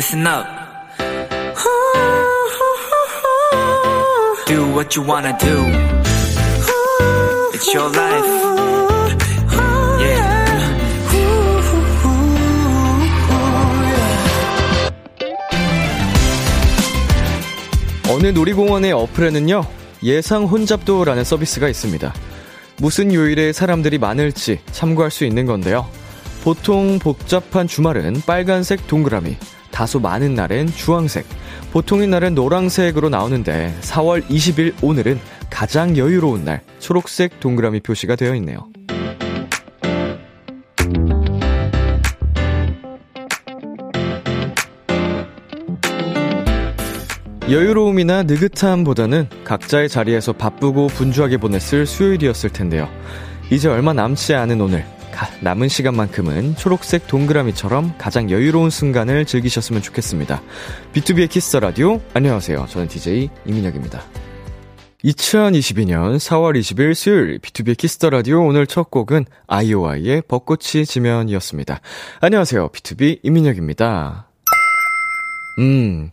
listen up. Do what you wanna do. It's your life. Yeah. 어느 놀이공원의 어플에는요, 예상 혼잡도라는 서비스가 있습니다. 무슨 요일에 사람들이 많을지 참고할 수 있는 건데요. 보통 복잡한 주말은 빨간색 동그라미, 다소 많은 날엔 주황색, 보통인 날은 노란색으로 나오는데 4월 20일 오늘은 가장 여유로운 날 초록색 동그라미 표시가 되어 있네요. 여유로움이나 느긋함보다는 각자의 자리에서 바쁘고 분주하게 보냈을 수요일이었을 텐데요. 이제 얼마 남지 않은 오늘, 남은 시간만큼은 초록색 동그라미처럼 가장 여유로운 순간을 즐기셨으면 좋겠습니다. 비투비의 키스 더 라디오 안녕하세요. 저는 DJ 이민혁입니다. 2022년 4월 20일 수요일 B2B 키스 라디오 오늘 첫 곡은 아이오아이의 벚꽃이 지면이었습니다. 안녕하세요. B2B 이민혁입니다. 음.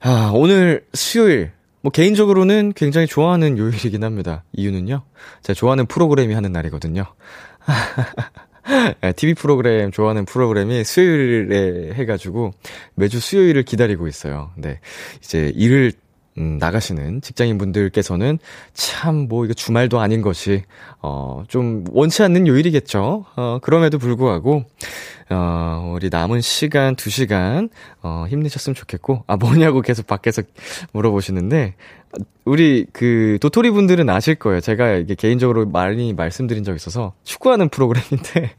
아, 오늘 수요일 뭐 개인적으로는 굉장히 좋아하는 요일이긴 합니다. 이유는요. 제가 좋아하는 프로그램이 하는 날이거든요. TV 프로그램 좋아하는 프로그램이 수요일에 해가지고 매주 수요일을 기다리고 있어요. 네. 이제 일을 음, 나가시는 직장인 분들께서는 참 뭐 이거 주말도 아닌 것이 어 좀 원치 않는 요일이겠죠. 어 그럼에도 불구하고 어 우리 남은 시간 2시간 어 힘내셨으면 좋겠고 아 뭐냐고 계속 밖에서 물어보시는데 우리 그 도토리 분들은 아실 거예요. 제가 이게 개인적으로 많이 말씀드린 적 있어서 축구하는 프로그램인데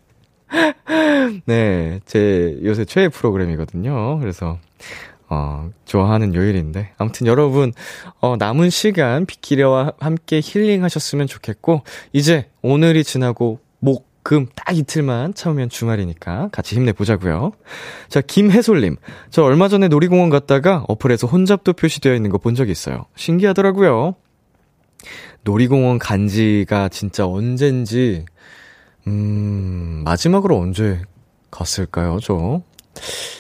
네, 제 요새 최애 프로그램이거든요. 그래서 어, 좋아하는 요일인데. 아무튼 여러분, 어, 남은 시간 비키려와 함께 힐링하셨으면 좋겠고, 이제 오늘이 지나고 목, 금, 딱 이틀만 참으면 주말이니까 같이 힘내보자고요 자, 김혜솔님. 저 얼마 전에 놀이공원 갔다가 어플에서 혼잡도 표시되어 있는 거 본 적이 있어요. 신기하더라고요. 놀이공원 간 지가 진짜 언젠지, 음, 마지막으로 언제 갔을까요, 저?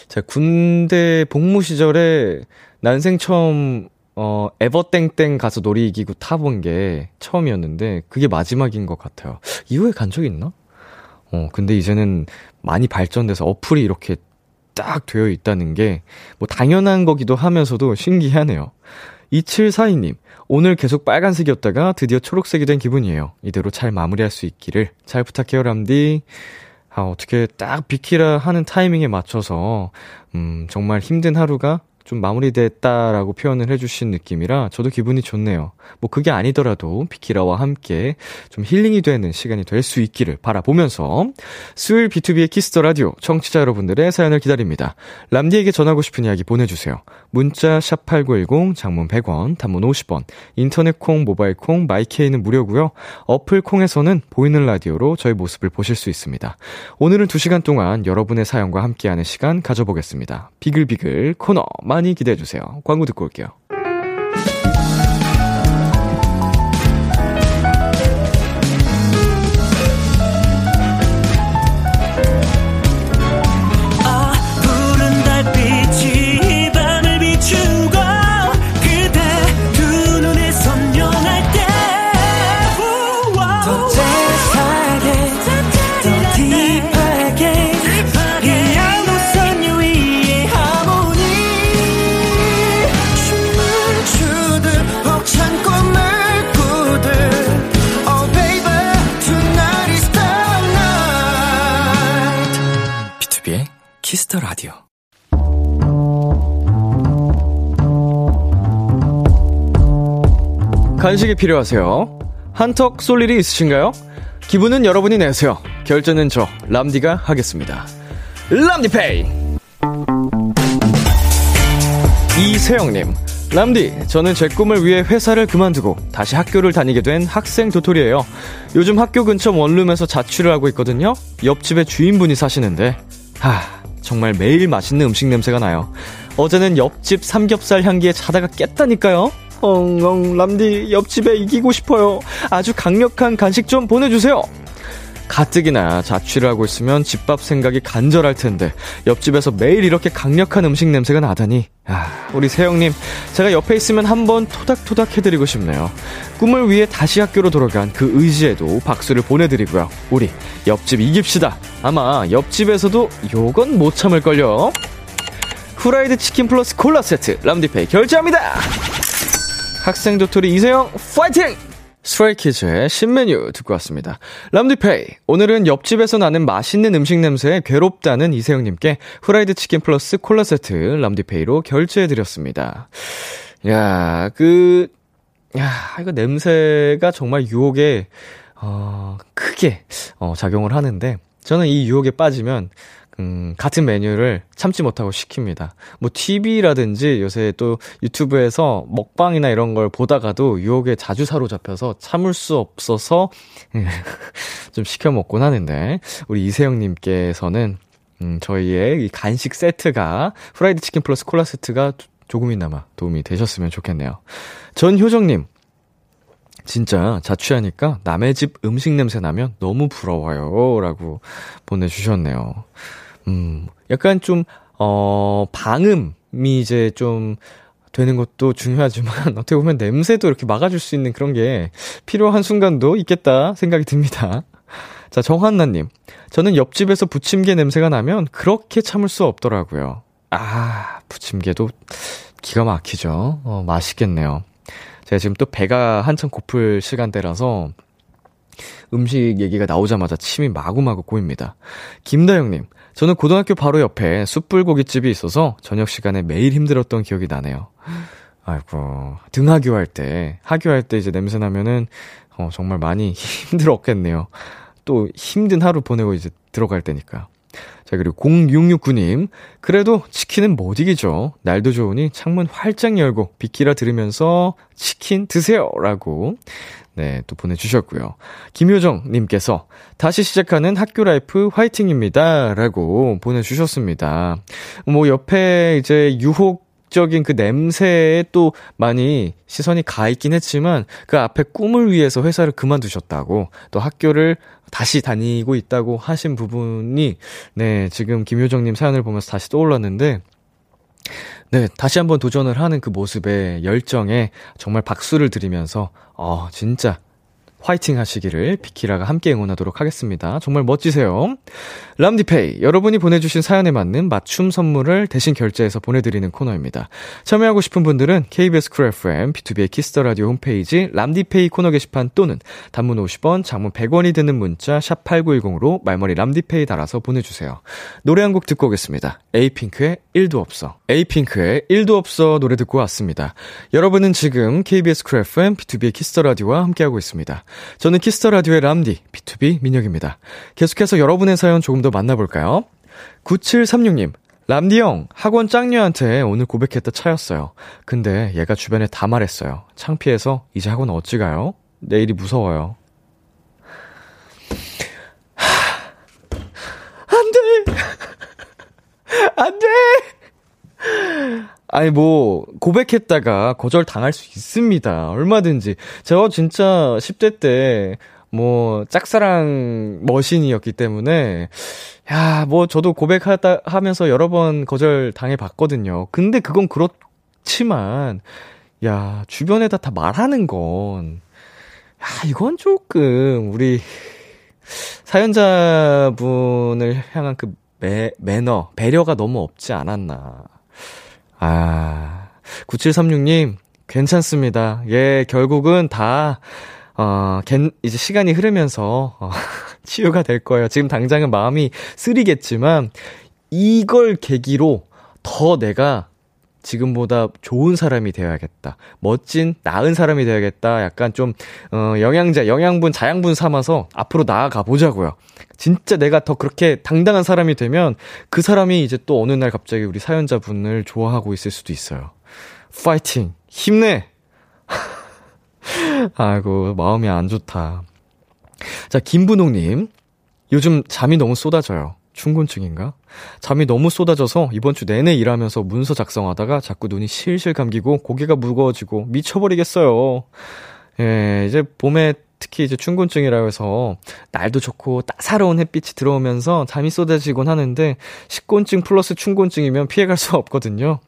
제가 군대 복무 시절에 난생 처음 어, 에버땡땡 가서 놀이기구 타본 게 처음이었는데, 그게 마지막인 것 같아요. 이후에 간적 있나? 어, 근데 이제는 많이 발전돼서 어플이 이렇게 딱 되어 있다는 게, 뭐, 당연한 거기도 하면서도 신기하네요. 2742님, 오늘 계속 빨간색이었다가 드디어 초록색이 된 기분이에요. 이대로 잘 마무리할 수 있기를 잘 부탁해요, 람디. 아, 어떻게 딱 비키라 하는 타이밍에 맞춰서, 음, 정말 힘든 하루가 좀 마무리됐다라고 표현을 해주신 느낌이라 저도 기분이 좋네요. 뭐 그게 아니더라도 비키라와 함께 좀 힐링이 되는 시간이 될 수 있기를 바라보면서 수요일 비투비의 키스 더 라디오 청취자 여러분들의 사연을 기다립니다. 람디에게 전하고 싶은 이야기 보내주세요. 문자 샵 #8910 장문 100원, 단문 50원, 인터넷 콩, 모바일 콩, 마이케이는 무료고요. 어플 콩에서는 보이는 라디오로 저희 모습을 보실 수 있습니다. 오늘은 2시간 동안 여러분의 사연과 함께하는 시간 가져보겠습니다. 비글비글 코너 많이 기대해 주세요. 광고 듣고 올게요. 키스 더 라디오. 간식이 필요하세요? 한턱 쏠 일이 있으신가요? 기분은 여러분이 내세요. 결제는 저 람디가 하겠습니다. 람디페이. 이세영님. 람디, 저는 제 꿈을 위해 회사를 그만두고 다시 학교를 다니게 된 학생 도토리예요. 요즘 학교 근처 원룸에서 자취를 하고 있거든요. 옆집에 주인분이 사시는데, 하, 정말 매일 맛있는 음식 냄새가 나요. 어제는 옆집 삼겹살 향기에 자다가 깼다니까요. 엉엉 람디 옆집에 이기고 싶어요. 아주 강력한 간식 좀 보내주세요. 가뜩이나 자취를 하고 있으면 집밥 생각이 간절할 텐데 옆집에서 매일 이렇게 강력한 음식 냄새가 나다니. 아, 우리 세영님 제가 옆에 있으면 한번 토닥토닥 해드리고 싶네요. 꿈을 위해 다시 학교로 돌아간 그 의지에도 박수를 보내드리고요. 우리 옆집 이깁시다. 아마 옆집에서도 요건 못 참을걸요. 후라이드 치킨 플러스 콜라 세트 람디페이 결제합니다. 학생 도토리 이세영 파이팅! 스트레이 키즈의 신메뉴 듣고 왔습니다. 람디페이. 오늘은 옆집에서 나는 맛있는 음식 냄새에 괴롭다는 이세영님께 후라이드 치킨 플러스 콜라 세트 람디페이로 결제해드렸습니다. 야, 그, 야, 이거 냄새가 정말 유혹에, 어, 크게, 어, 작용을 하는데, 저는 이 유혹에 빠지면 음, 같은 메뉴를 참지 못하고 시킵니다. 뭐, TV라든지 요새 또 유튜브에서 먹방이나 이런 걸 보다가도 유혹에 자주 사로잡혀서 참을 수 없어서 좀 시켜 먹곤 하는데, 우리 이세영 님께서는, 음, 저희의 이 간식 세트가, 프라이드 치킨 플러스 콜라 세트가 조금이나마 도움이 되셨으면 좋겠네요. 전효정 님, 진짜 자취하니까 남의 집 음식 냄새 나면 너무 부러워요. 라고 보내주셨네요. 음, 약간 좀, 어, 방음이 이제 좀 되는 것도 중요하지만 어떻게 보면 냄새도 이렇게 막아줄 수 있는 그런 게 필요한 순간도 있겠다 생각이 듭니다. 자, 정한나님. 저는 옆집에서 부침개 냄새가 나면 그렇게 참을 수 없더라고요. 아, 부침개도 기가 막히죠. 어, 맛있겠네요. 제가 지금 또 배가 한참 고플 시간대라서 음식 얘기가 나오자마자 침이 마구마구 꼬입니다. 김다영님, 저는 고등학교 바로 옆에 숯불고기집이 있어서 저녁 시간에 매일 힘들었던 기억이 나네요. 아이고, 등하교 할 때, 하교할 때 이제 냄새 나면은, 어, 정말 많이 힘들었겠네요. 또 힘든 하루 보내고 이제 들어갈 때니까. 자, 그리고 0669님. 그래도 치킨은 못 이기죠. 날도 좋으니 창문 활짝 열고 비키라 들으면서 치킨 드세요. 라고 네, 또 보내주셨고요. 김효정님께서 다시 시작하는 학교 life 화이팅입니다. 라고 보내주셨습니다. 뭐, 옆에 이제 유혹 적인 그 냄새에 또 많이 시선이 가 있긴 했지만 그 앞에 꿈을 위해서 회사를 그만두셨다고 또 학교를 다시 다니고 있다고 하신 부분이 네, 지금 김효정님 사연을 보면서 다시 떠올랐는데 네, 다시 한번 도전을 하는 그 모습에 열정에 정말 박수를 드리면서, 어, 진짜 화이팅 하시기를 비키라가 함께 응원하도록 하겠습니다. 정말 멋지세요. 람디페이, 여러분이 보내주신 사연에 맞는 맞춤 선물을 대신 결제해서 보내드리는 코너입니다. 참여하고 싶은 분들은 KBS 쿨 FM, 비투비의 키스 더 라디오 홈페이지 람디페이 코너 게시판 또는 단문 50원, 장문 100원이 드는 문자 샵 8910으로 말머리 람디페이 달아서 보내주세요. 노래 한 곡 듣고 오겠습니다. 에이핑크의 1도 없어. 에이핑크의 1도 없어 노래 듣고 왔습니다. 여러분은 지금 KBS 쿨 FM, 비투비의 키스 더 라디오와 함께하고 있습니다. 저는 키스 더 라디오의 람디, 비투비 민혁입니다. 계속해서 여러분의 사연 조금 더 만나볼까요? 9736님, 람디 형, 학원 짝녀한테 오늘 고백했다 차였어요. 근데 얘가 주변에 다 말했어요. 창피해서 이제 학원 어찌 가요? 내일이 무서워요. 안 돼! 안 돼! 아니, 뭐, 고백했다가 거절 당할 수 있습니다. 얼마든지. 저 진짜 10대 때, 뭐, 짝사랑 머신이었기 때문에, 야, 뭐, 저도 고백하다, 하면서 여러 번 거절 당해 봤거든요. 근데 그건 그렇지만, 야, 주변에다 다 말하는 건, 야, 이건 조금, 우리, 사연자분을 향한 그 매, 매너, 배려가 너무 없지 않았나. 아, 9736님, 괜찮습니다. 예, 결국은 다, 어, 겐, 이제 시간이 흐르면서, 어, 치유가 될 거예요. 지금 당장은 마음이 쓰리겠지만, 이걸 계기로 더 내가 지금보다 좋은 사람이 되어야겠다. 멋진, 나은 사람이 되어야겠다. 약간 좀, 어, 영양제, 영양분, 자양분 삼아서 앞으로 나아가 보자고요. 진짜 내가 더 그렇게 당당한 사람이 되면 그 사람이 이제 또 어느 날 갑자기 우리 사연자분을 좋아하고 있을 수도 있어요. 파이팅! 힘내! 아이고, 마음이 안 좋다. 자, 김분홍님. 요즘 잠이 너무 쏟아져요. 충곤증인가? 잠이 너무 쏟아져서 이번 주 내내 일하면서 문서 작성하다가 자꾸 눈이 실실 감기고 고개가 무거워지고 미쳐버리겠어요. 예, 이제 봄에 특히 이제 춘곤증이라고 해서 날도 좋고 따사로운 햇빛이 들어오면서 잠이 쏟아지곤 하는데 식곤증 플러스 춘곤증이면 피해갈 수 없거든요.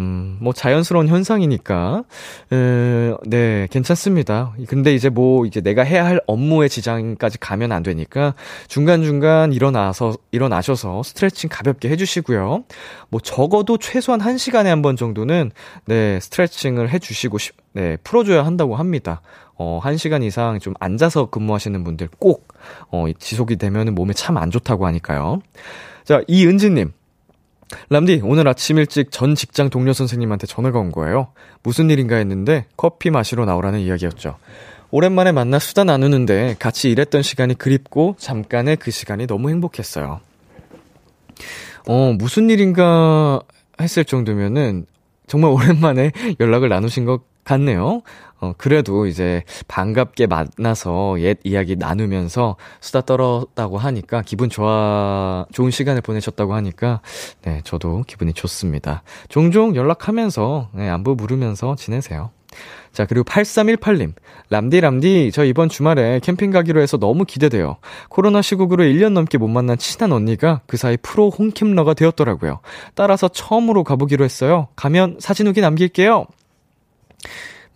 음, 뭐 자연스러운 현상이니까, 에, 네, 괜찮습니다. 근데 이제 뭐, 이제 내가 해야 할 업무의 지장까지 가면 안 되니까, 중간중간 일어나서, 일어나셔서 스트레칭 가볍게 해주시고요. 뭐, 적어도 최소한 1시간에 한 번 정도는, 네, 스트레칭을 해주시고, 네, 풀어줘야 한다고 합니다. 어, 1시간 이상 좀 앉아서 근무하시는 분들 꼭, 어, 지속이 되면은 몸에 참 안 좋다고 하니까요. 자, 이은지님. 람디, 오늘 아침 일찍 전 직장 동료 선생님한테 전화가 온 거예요. 무슨 일인가 했는데 커피 마시러 나오라는 이야기였죠. 오랜만에 만나 수다 나누는데 같이 일했던 시간이 그립고 잠깐의 그 시간이 너무 행복했어요. 어, 무슨 일인가 했을 정도면은 정말 오랜만에 연락을 나누신 것 같네요. 어, 그래도 이제 반갑게 만나서 옛 이야기 나누면서 수다 떨었다고 하니까 기분 좋아, 좋은 시간을 보내셨다고 하니까 네, 저도 기분이 좋습니다. 종종 연락하면서, 네, 안부 물으면서 지내세요. 자, 그리고 8318님. 람디, 람디, 저 이번 주말에 캠핑 가기로 해서 너무 기대돼요. 코로나 시국으로 1년 넘게 못 만난 친한 언니가 그 사이 프로 홈캠러가 되었더라고요. 따라서 처음으로 가보기로 했어요. 가면 사진 후기 남길게요.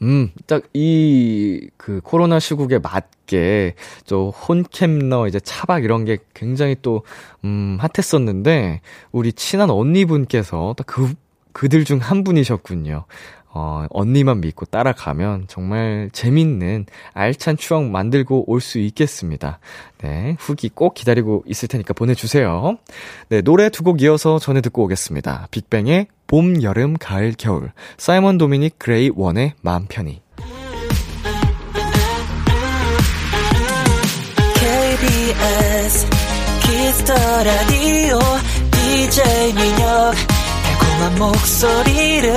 음, 딱 이 그 코로나 시국에 맞게 저 혼캠러 이제 차박 이런 게 굉장히 또 음, 핫했었는데 우리 친한 언니분께서 딱 그 그들 중 한 분이셨군요. 어, 언니만 믿고 따라가면 정말 재밌는 알찬 추억 만들고 올 수 있겠습니다. 네, 후기 꼭 기다리고 있을 테니까 보내주세요. 네, 노래 두 곡 이어서 전해 듣고 오겠습니다. 빅뱅의 봄, 여름, 가을, 겨울. 사이먼 도미닉 그레이 원의 마음 편히. KBS 키스 더 라디오 DJ 민혁 달콤한 목소리를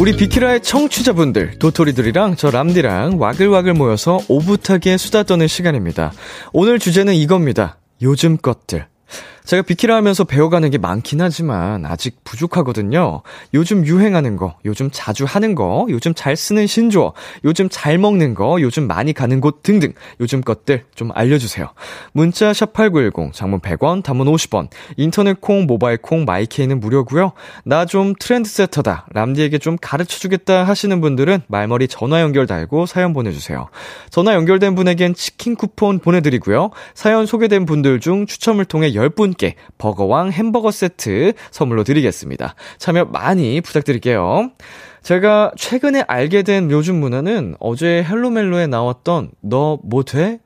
우리 비키라의 청취자분들, 도토리들이랑 저 람디랑 와글와글 모여서 오붓하게 수다 떠는 시간입니다. 오늘 주제는 이겁니다. 요즘 것들. 제가 비키라 하면서 배워가는 게 많긴 하지만 아직 부족하거든요. 요즘 유행하는 거, 요즘 자주 하는 거, 요즘 잘 쓰는 신조어, 요즘 잘 먹는 거, 요즘 많이 가는 곳 등등 요즘 것들 좀 알려주세요. 문자 샵8910, 장문 100원, 단문 50원, 인터넷 콩, 모바일 콩, 마이케이는 무료고요. 나 좀 트렌드 세터다, 람디에게 좀 가르쳐주겠다 하시는 분들은 말머리 전화 연결 달고 사연 보내주세요. 전화 연결된 분에겐 치킨 쿠폰 보내드리고요. 사연 소개된 분들 중 추첨을 통해 10분 분께 버거왕 햄버거 세트 선물로 드리겠습니다. 참여 많이 부탁드릴게요. 제가 최근에 알게 된 요즘 문화는 어제 헬로멜로에 나왔던 너 뭐 돼?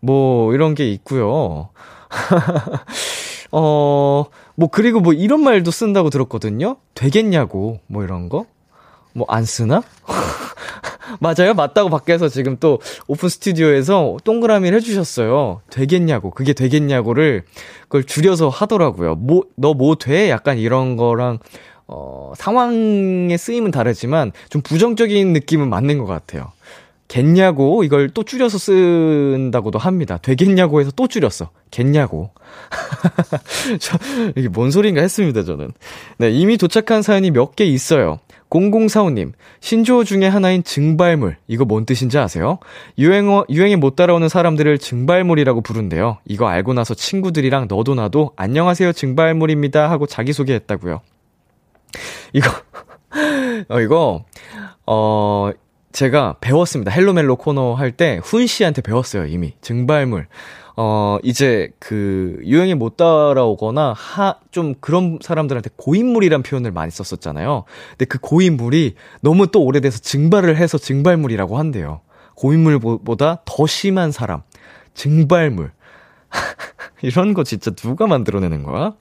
뭐 이런 게 있고요. 어, 뭐 그리고 뭐 이런 말도 쓴다고 들었거든요. 되겠냐고 뭐 이런 거. 뭐 안 쓰나? 맞아요? 맞다고 밖에서 지금 또 오픈 스튜디오에서 동그라미를 해주셨어요. 되겠냐고. 그게 되겠냐고를 그걸 줄여서 하더라고요. 뭐, 너 뭐 돼? 약간 이런 거랑, 어, 상황의 쓰임은 다르지만 좀 부정적인 느낌은 맞는 것 같아요. 겠냐고 이걸 또 줄여서 쓴다고도 합니다. 되겠냐고 해서 또 줄였어. 겠냐고. 저, 이게 뭔 소리인가 했습니다, 저는. 네, 이미 도착한 사연이 몇 개 있어요. 0045님, 신조어 중에 하나인 증발물. 이거 뭔 뜻인지 아세요? 유행어, 유행에 못 따라오는 사람들을 증발물이라고 부른대요. 이거 알고 나서 친구들이랑 너도 나도 안녕하세요 증발물입니다 하고 자기소개했다고요. 이거, 어, 이거, 어, 제가 배웠습니다. 헬로멜로 코너 할 때 훈 씨한테 배웠어요, 이미. 증발물. 어, 이제 그 유행에 못 따라오거나 하, 좀 그런 사람들한테 고인물이란 표현을 많이 썼었잖아요. 근데 그 고인물이 너무 또 오래돼서 증발을 해서 증발물이라고 한대요. 고인물보다 더 심한 사람. 증발물. 이런 거 진짜 누가 만들어내는 거야?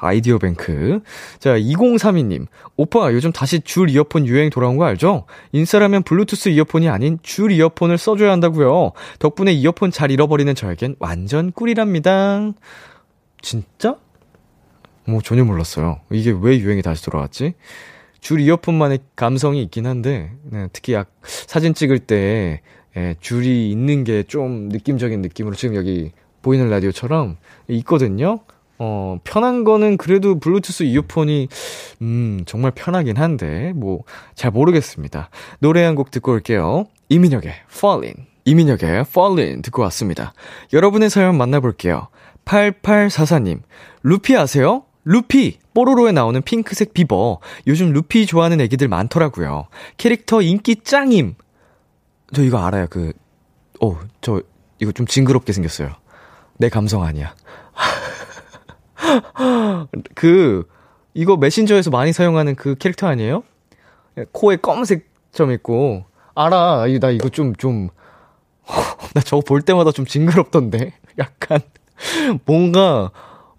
아이디어 뱅크. 자, 2032님. 오빠, 요즘 다시 줄 이어폰 유행 돌아온 거 알죠? 인스타라면 블루투스 이어폰이 아닌 줄 이어폰을 써줘야 한다고요. 덕분에 이어폰 잘 잃어버리는 저에겐 완전 꿀이랍니다. 진짜? 뭐, 전혀 몰랐어요. 이게 왜 유행이 다시 돌아왔지? 줄 이어폰만의 감성이 있긴 한데, 네, 특히 약, 사진 찍을 때, 예, 줄이 있는 게 좀 느낌적인 느낌으로 지금 여기 보이는 라디오처럼 있거든요. 어, 편한 거는 그래도 블루투스 이어폰이, 음, 정말 편하긴 한데, 뭐, 잘 모르겠습니다. 노래 한 곡 듣고 올게요. 이민혁의 Fallin. 이민혁의 Fallin 듣고 왔습니다. 여러분의 사연 만나볼게요. 8844님, 루피 아세요? 루피! 뽀로로에 나오는 핑크색 비버. 요즘 루피 좋아하는 애기들 많더라고요. 캐릭터 인기 짱임! 저 이거 알아요. 그, 어, 저, 이거 좀 징그럽게 생겼어요. 내 감성 아니야. 그, 이거 메신저에서 많이 사용하는 그 캐릭터 아니에요? 코에 검은색 점 있고. 알아. 나 이거 좀, 좀, 나 저거 볼 때마다 좀 징그럽던데. 약간, 뭔가,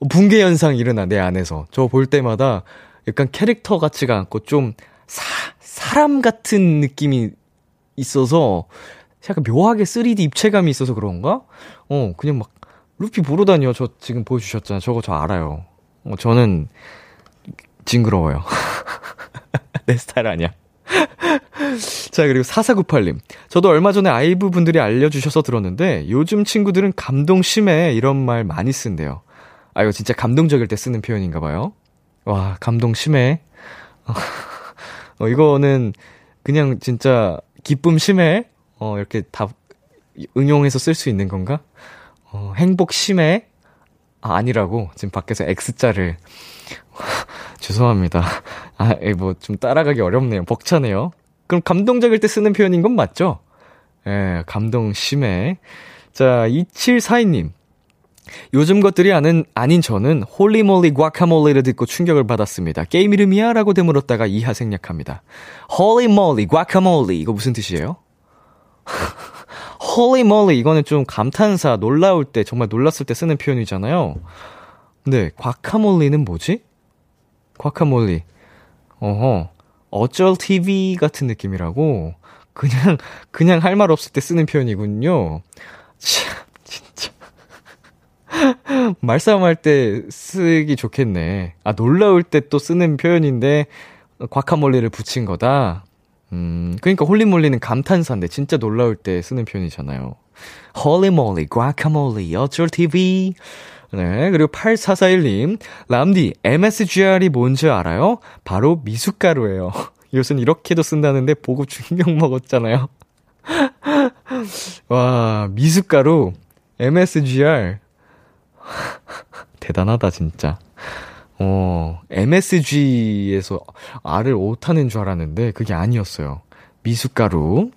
붕괴 현상이 일어나, 내 안에서. 저거 볼 때마다 약간 캐릭터 같지가 않고 좀, 사, 사람 같은 느낌이 있어서, 약간 묘하게 3D 입체감이 있어서 그런가? 어, 그냥 막, 루피 보러 다녀. 저 지금 보여주셨잖아. 저거 저 알아요. 어, 저는 징그러워요. 내 스타일 아니야. 자, 그리고 4498님. 저도 얼마 전에 아이브 분들이 알려주셔서 들었는데, 요즘 친구들은 감동 심해. 이런 말 많이 쓴대요. 아, 이거 진짜 감동적일 때 쓰는 표현인가 봐요. 와, 감동 심해. 어, 이거는 그냥 진짜 기쁨 심해. 어, 이렇게 다 응용해서 쓸 수 있는 건가? 어, 행복 심해? 아, 아니라고. 지금 밖에서 X자를. 죄송합니다. 아, 뭐, 좀 따라가기 어렵네요. 벅차네요. 그럼 감동적일 때 쓰는 표현인 건 맞죠? 예, 감동 심해. 자, 2742님. 요즘 것들이 아는, 아닌 저는 holy moly guacamole를 듣고 충격을 받았습니다. 게임 이름이야? 라고 되물었다가 이하 생략합니다. holy moly guacamole. 이거 무슨 뜻이에요? moly 이거는 좀 감탄사 놀라울 때 정말 놀랐을 때 쓰는 표현이잖아요. 근데 guacamole는 뭐지? guacamole. 어허. 어쩔 TV 같은 느낌이라고 그냥 그냥 할 말 없을 때 쓰는 표현이군요. 참 진짜. 말싸움할 때 쓰기 좋겠네. 아 놀라울 때 또 쓰는 표현인데 guacamole를 붙인 거다. 음, 그러니까 holy moly는 감탄사인데 진짜 놀라울 때 쓰는 표현이잖아요. holy moly, guacamole, 어쩔 TV. 네, 그리고 8441님, 람디, MSGR이 뭔지 알아요? 바로 미숫가루예요. 요즘 이렇게도 쓴다는데 보고 충격 먹었잖아요. 와, 미숫가루, MSGR. 대단하다, 진짜. 어, MSG에서 알을 오타낸 줄 알았는데 그게 아니었어요. 미숫가루.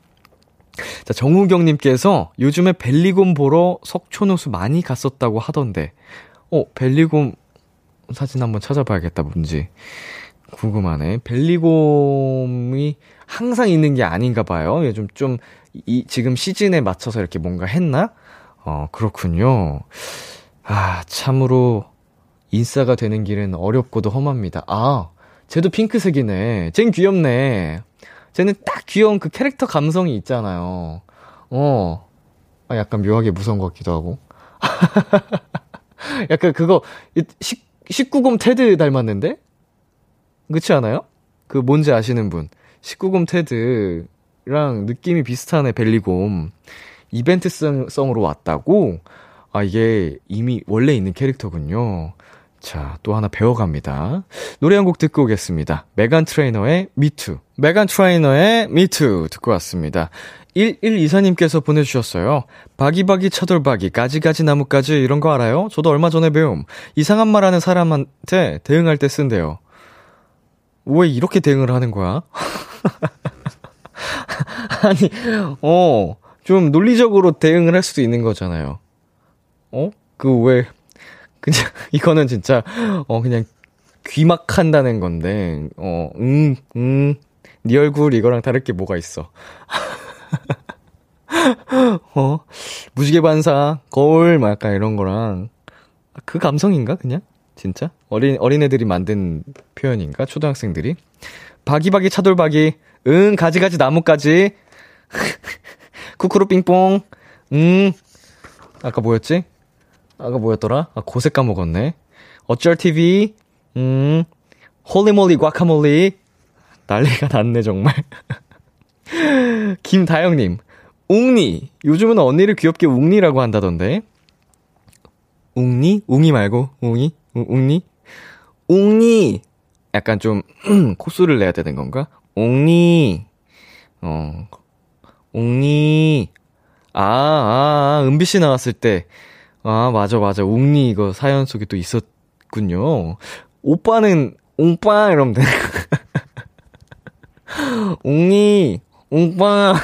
자, 정우경님께서 요즘에 벨리곰 보러 석촌호수 많이 갔었다고 하던데, 어, 벨리곰 사진 한번 찾아봐야겠다, 뭔지. 궁금하네. 벨리곰이 항상 있는 게 아닌가 봐요. 요즘 좀, 이, 지금 시즌에 맞춰서 이렇게 뭔가 했나? 어, 그렇군요. 아, 참으로 인싸가 되는 길은 어렵고도 험합니다. 아, 쟤도 핑크색이네. 쟨 귀엽네. 쟤는 딱 귀여운 그 캐릭터 감성이 있잖아요. 어. 아, 약간 묘하게 무서운 것 같기도 하고. 약간 그거, 19금 테드 닮았는데? 그렇지 않아요? 그 뭔지 아시는 분. 19금 테드랑 느낌이 비슷하네, 벨리곰. 이벤트성으로 왔다고? 아, 이게 이미 원래 있는 캐릭터군요. 자, 또 하나 배워갑니다. 노래 한 곡 듣고 오겠습니다. 메간 트레이너의 Me Too. 메간 트레이너의 Me Too 듣고 왔습니다. 1124님께서 보내주셨어요. 박이박이 차돌박이, 가지가지 나뭇가지 이런 거 알아요? 저도 얼마 전에 배움. 이상한 말 하는 사람한테 대응할 때 쓴대요. 왜 이렇게 대응을 하는 거야? 아니, 어, 좀 논리적으로 대응을 할 수도 있는 거잖아요. 어? 그 왜, 그냥, 이거는 진짜, 어, 그냥 귀막한다는 건데, 어, 음, 음, 네 얼굴 이거랑 다를 게 뭐가 있어. 어, 무지개 반사, 거울, 막 약간 이런 거랑, 그 감성인가, 그냥? 진짜? 어린, 어린애들이 만든 표현인가? 초등학생들이? 박이박이 차돌박이. 응, 가지가지 나뭇가지. 쿠쿠루 삥뽕. 음. 아까 뭐였지? 아까 뭐였더라? 아, 고새 까먹었네. 어쩔 TV. 음. holy moly guacamole. 난리가 났네, 정말. 김다영님. 웅니. 요즘은 언니를 귀엽게 웅니라고 한다던데. 웅니? 웅이 말고, 웅이? 웅니? 웅니! 약간 좀, 코수를 내야 되는 건가? 웅니. 어, 웅니. 아, 아, 아, 은비 씨 나왔을 때. 아, 맞아, 맞아. 웅니 이거 사연 속에 또 있었군요. 오빠는, 옹빠! 이러면 돼. 웅니, 옹빠.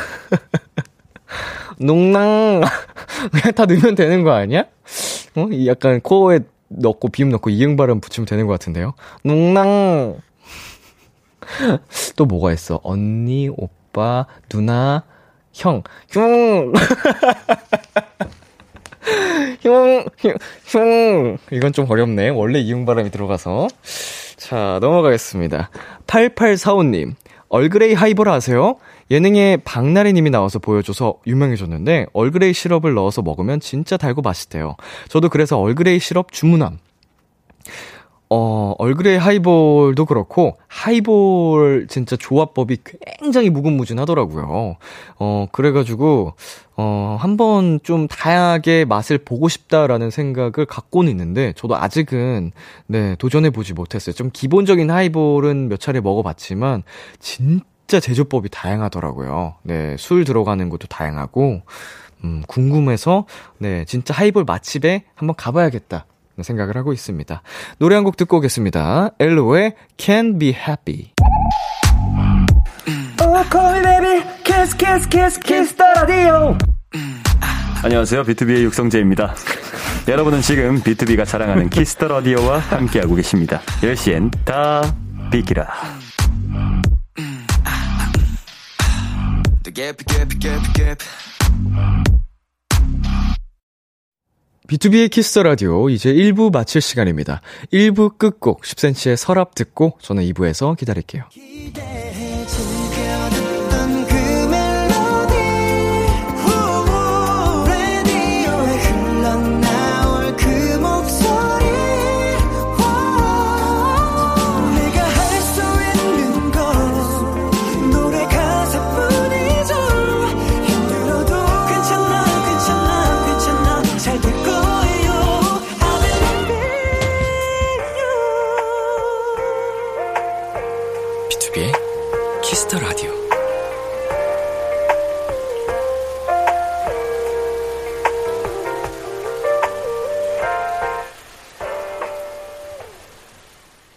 농낭. 그냥 다 넣으면 되는 거 아니야? 어? 약간 코에 넣고 비음 넣고 이응 발음 붙이면 되는 것 같은데요. 농낭. 또 뭐가 있어? 언니, 오빠, 누나, 형, 형. 형, 형, 형. 이건 좀 어렵네. 원래 이응 발음이 들어가서. 자, 넘어가겠습니다. 8845님. 얼그레이 하이볼 아세요? 예능에 박나래님이 나와서 보여줘서 유명해졌는데 얼그레이 시럽을 넣어서 먹으면 진짜 달고 맛있대요. 저도 그래서 얼그레이 시럽 주문함. 어, 얼그레이 하이볼도 그렇고, 하이볼 진짜 조합법이 굉장히 무궁무진하더라고요. 어, 그래가지고, 어, 한번 좀 다양하게 맛을 보고 싶다라는 생각을 갖고는 있는데, 저도 아직은, 네, 도전해보지 못했어요. 좀 기본적인 하이볼은 몇 차례 먹어봤지만, 진짜 제조법이 다양하더라고요. 네, 술 들어가는 것도 다양하고, 음, 궁금해서, 네, 진짜 하이볼 맛집에 한번 가봐야겠다. 생각을 하고 있습니다. 노래 한 곡 듣고 오겠습니다. 엘로의 Can Be Happy. 안녕하세요. 비투비의 육성재입니다. 여러분은 지금 비투비가 자랑하는 키스 더 라디오와 함께하고 계십니다. 10시엔 다 비키라. BTOB의 키스 더 라디오 이제 1부 마칠 시간입니다. 1부 끝곡 10cm의 서랍 듣고 저는 2부에서 기다릴게요. 기대해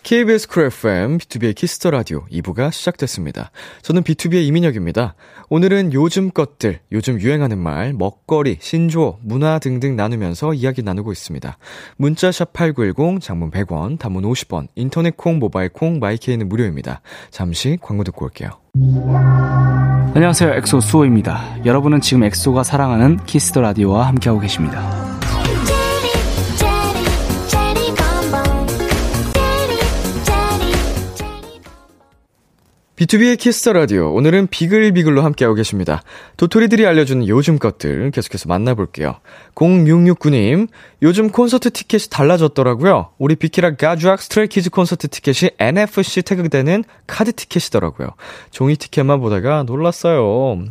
KBS 쿨 FM, BTOB의 키스 더 라디오 2부가 시작됐습니다. 저는 BTOB의 이민혁입니다. 오늘은 요즘 것들, 요즘 유행하는 말, 먹거리, 신조어, 문화 등등 나누면서 이야기 나누고 있습니다. 문자샵 8910, 장문 100원, 단문 50원, 인터넷 콩, 모바일 콩, 마이케이는 무료입니다. 잠시 광고 듣고 올게요. 안녕하세요. 엑소 수호입니다. 여러분은 지금 엑소가 사랑하는 키스 더 라디오와 함께하고 계십니다. BTOB의 키스 더 라디오. 오늘은 와글와글로 함께하고 계십니다. 도토리들이 알려주는 요즘 것들 계속해서 만나볼게요. 0669님, 요즘 콘서트 티켓이 달라졌더라고요. 우리 비키라 가주악 스트레이키즈 콘서트 티켓이 NFC 태그되는 카드 티켓이더라고요. 종이 티켓만 보다가 놀랐어요.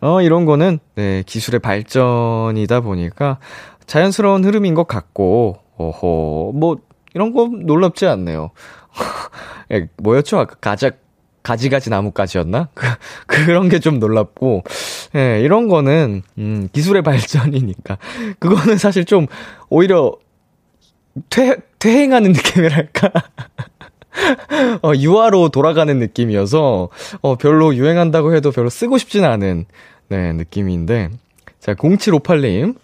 어, 이런 거는, 네, 기술의 발전이다 보니까 자연스러운 흐름인 것 같고, 어허, 뭐, 이런 거 놀랍지 않네요. 예, 뭐였죠? 아까 가자, 가지가지 나뭇가지였나? 그, 그런 게 좀 놀랍고, 예, 이런 거는, 음, 기술의 발전이니까. 그거는 사실 좀, 오히려, 퇴, 퇴행하는 느낌이랄까? 어, 유화로 돌아가는 느낌이어서, 어, 별로 유행한다고 해도 별로 쓰고 싶지는 않은, 네, 느낌인데. 자, 0758님.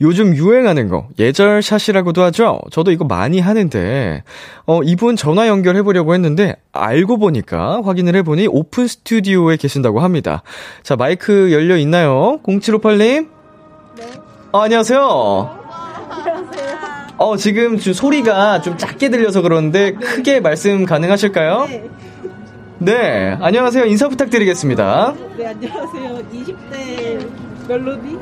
요즘 유행하는 거, 예절샷이라고도 하죠? 저도 이거 많이 하는데, 어, 이분 전화 연결해보려고 했는데, 알고 보니까, 확인을 해보니 오픈 스튜디오에 계신다고 합니다. 자, 마이크 열려 있나요? 0758님? 네. 어, 안녕하세요. 안녕하세요. 어, 지금 좀 소리가 좀 작게 들려서 그러는데 크게 말씀 가능하실까요? 네. 안녕하세요. 인사 부탁드리겠습니다. 네, 안녕하세요. 20대 멜로디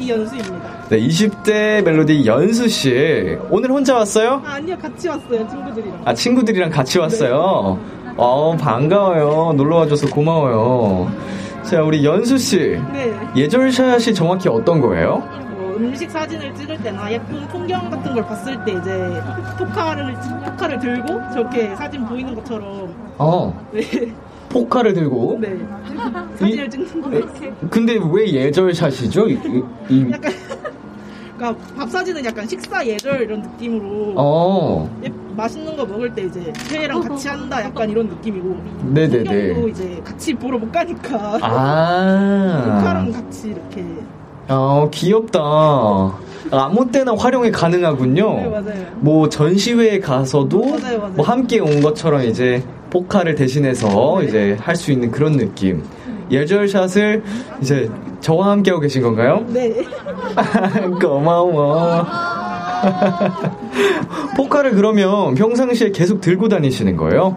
이연수입니다. 네, 20대 멜로디 연수 씨. 오늘 혼자 왔어요? 아, 아니요, 같이 왔어요, 친구들이랑. 아, 친구들이랑 같이 왔어요. 어, 반가워요. 놀러 와줘서 고마워요. 자, 우리 연수 씨. 네. 예절샷이 정확히 어떤 거예요? 뭐 음식 사진을 찍을 때나 예쁜 풍경 같은 걸 봤을 때 이제 포카를 포카를 들고 저렇게 사진 보이는 것처럼 어, 네, 포카를 들고. 네. 사진을 찍는 거 이렇게. 근데 왜 예절샷이죠? 이, 이- 이- 약간 그러니까 밥 사진은 약간 식사 예절 이런 느낌으로 어, 예, 맛있는 거 먹을 때 이제 회랑 같이 한다 약간 이런 느낌이고 네네네. 풍경도 이제 같이 보러 못 가니까 아. 포카랑 같이 이렇게 어, 귀엽다. 아무 때나 활용이 가능하군요. 네 맞아요. 뭐 전시회에 가서도 맞아요, 맞아요. 뭐 함께 온 것처럼 이제 포카를 대신해서 이제 할 수 있는 그런 느낌. 예절샷을 이제 저와 함께 하고 계신 건가요? 네. 고마워. 포카를 그러면 평상시에 계속 들고 다니시는 거예요?